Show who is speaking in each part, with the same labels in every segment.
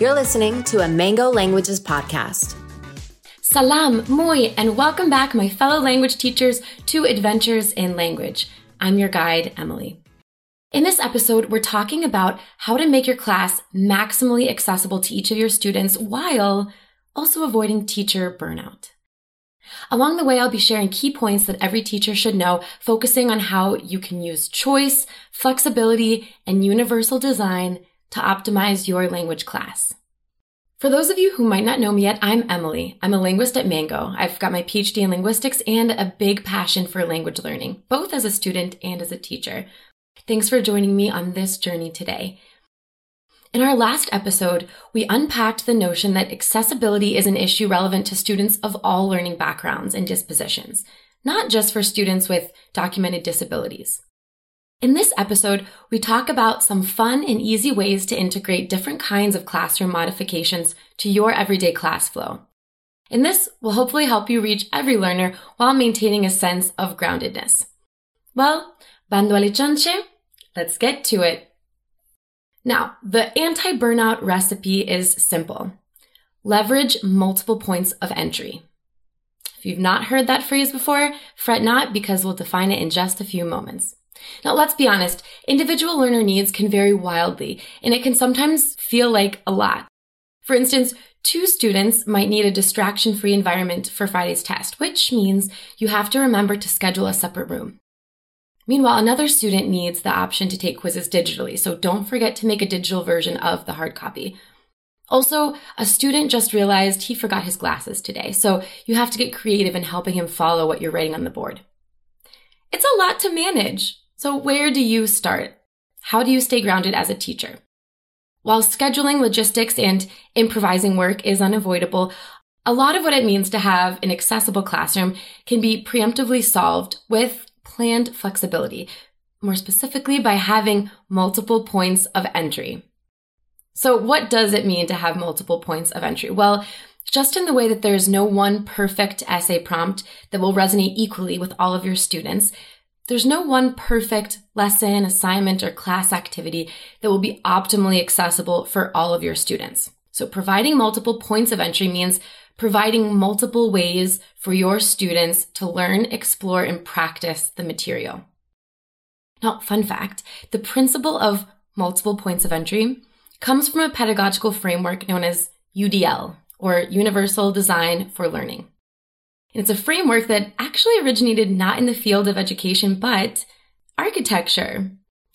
Speaker 1: You're listening to a Mango Languages podcast.
Speaker 2: Salam, muy, and welcome back, my fellow language teachers, to Adventures in Language. I'm your guide, Emily. In this episode, we're talking about how to make your class maximally accessible to each of your students while also avoiding teacher burnout. Along the way, I'll be sharing key points that every teacher should know, focusing on how you can use choice, flexibility, and universal design to optimize your language class. For those of you who might not know me yet, I'm Emily. I'm a linguist at Mango. I've got my PhD in linguistics and a big passion for language learning, both as a student and as a teacher. Thanks for joining me on this journey today. In our last episode, we unpacked the notion that accessibility is an issue relevant to students of all learning backgrounds and dispositions, not just for students with documented disabilities. In this episode, we talk about some fun and easy ways to integrate different kinds of classroom modifications to your everyday class flow. And this will hopefully help you reach every learner while maintaining a sense of groundedness. Well, bando alle ciance, let's get to it. Now, the anti-burnout recipe is simple. Leverage multiple points of entry. If you've not heard that phrase before, fret not because we'll define it in just a few moments. Now, let's be honest, individual learner needs can vary wildly, and it can sometimes feel like a lot. For instance, two students might need a distraction free environment for Friday's test, which means you have to remember to schedule a separate room. Meanwhile, another student needs the option to take quizzes digitally, so don't forget to make a digital version of the hard copy. Also, a student just realized he forgot his glasses today, so you have to get creative in helping him follow what you're writing on the board. It's a lot to manage. So where do you start? How do you stay grounded as a teacher? While scheduling logistics and improvising work is unavoidable, a lot of what it means to have an accessible classroom can be preemptively solved with planned flexibility, more specifically by having multiple points of entry. So what does it mean to have multiple points of entry? Well, just in the way that there's no one perfect essay prompt that will resonate equally with all of your students, there's no one perfect lesson, assignment, or class activity that will be optimally accessible for all of your students. So providing multiple points of entry means providing multiple ways for your students to learn, explore, and practice the material. Now, fun fact, the principle of multiple points of entry comes from a pedagogical framework known as UDL, or Universal Design for Learning. It's a framework that actually originated not in the field of education, but architecture.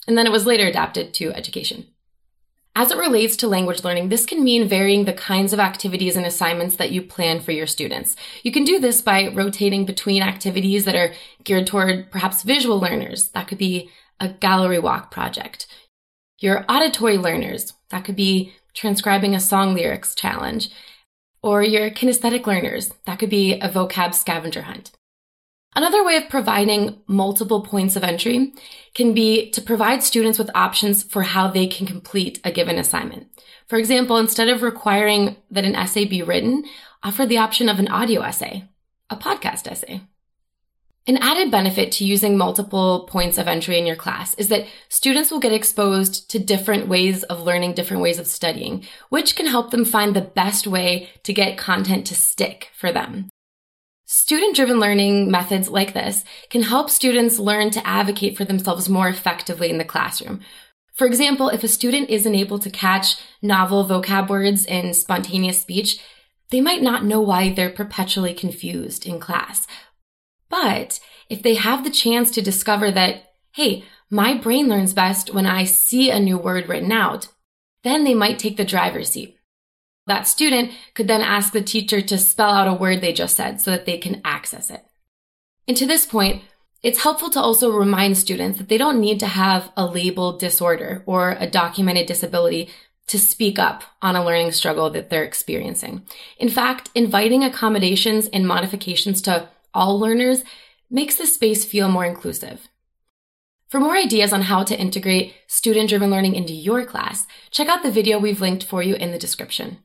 Speaker 2: And then it was later adapted to education. As it relates to language learning, this can mean varying the kinds of activities and assignments that you plan for your students. You can do this by rotating between activities that are geared toward perhaps visual learners. That could be a gallery walk project. Your auditory learners, that could be transcribing a song lyrics challenge or your kinesthetic learners. That could be a vocab scavenger hunt. Another way of providing multiple points of entry can be to provide students with options for how they can complete a given assignment. For example, instead of requiring that an essay be written, offer the option of an audio essay, a podcast essay. An added benefit to using multiple points of entry in your class is that students will get exposed to different ways of learning, different ways of studying, which can help them find the best way to get content to stick for them. Student driven learning methods like this can help students learn to advocate for themselves more effectively in the classroom. For example, if a student isn't able to catch novel vocab words in spontaneous speech, they might not know why they're perpetually confused in class. But if they have the chance to discover that, hey, my brain learns best when I see a new word written out, then they might take the driver's seat. That student could then ask the teacher to spell out a word they just said so that they can access it. And to this point, it's helpful to also remind students that they don't need to have a labeled disorder or a documented disability to speak up on a learning struggle that they're experiencing. In fact, inviting accommodations and modifications to all learners makes the space feel more inclusive. For more ideas on how to integrate student driven learning into your class, check out the video we've linked for you in the description.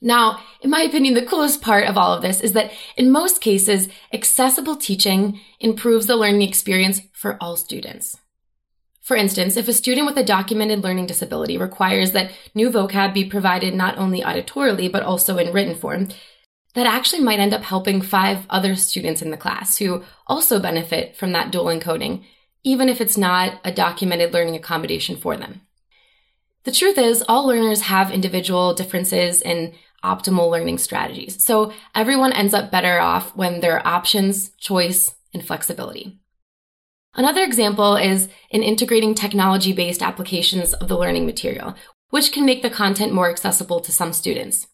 Speaker 2: Now, in my opinion, the coolest part of all of this is that in most cases, accessible teaching improves the learning experience for all students. For instance, if a student with a documented learning disability requires that new vocab be provided not only auditorily, but also in written form, that actually might end up helping five other students in the class who also benefit from that dual encoding, even if it's not a documented learning accommodation for them. The truth is, all learners have individual differences in optimal learning strategies. So everyone ends up better off when there are options, choice, and flexibility. Another example is in integrating technology based applications of the learning material, which can make the content more accessible to some students.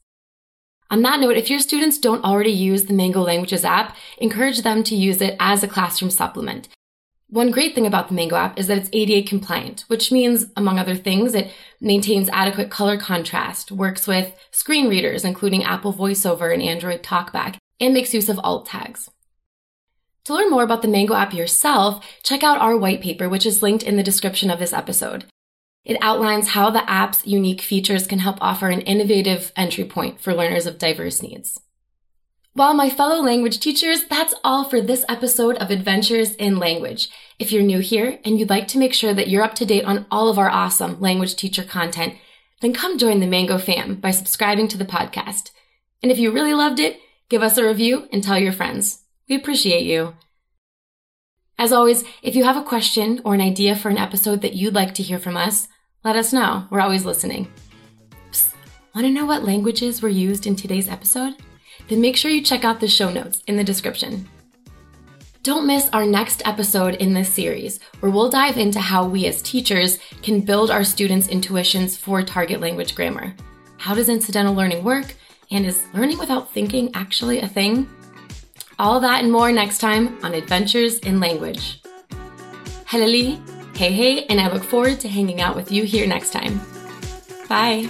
Speaker 2: On that note, if your students don't already use the Mango Languages app, encourage them to use it as a classroom supplement. One great thing about the Mango app is that it's ADA compliant, which means, among other things, it maintains adequate color contrast, works with screen readers, including Apple VoiceOver and Android TalkBack, and makes use of alt tags. To learn more about the Mango app yourself, check out our white paper, which is linked in the description of this episode. It outlines how the app's unique features can help offer an innovative entry point for learners of diverse needs. Well, my fellow language teachers, that's all for this episode of Adventures in Language. If you're new here and you'd like to make sure that you're up to date on all of our awesome language teacher content, then come join the Mango fam by subscribing to the podcast. And if you really loved it, give us a review and tell your friends. We appreciate you. As always, if you have a question or an idea for an episode that you'd like to hear from us, let us know. We're always listening. Want to know what languages were used in today's episode? Then make sure you check out the show notes in the description. Don't miss our next episode in this series, where we'll dive into how we as teachers can build our students' intuitions for target language grammar. How does incidental learning work? And is learning without thinking actually a thing? All that and more next time on Adventures in Language. Hello, Hey, hey, and I look forward to hanging out with you here next time. Bye.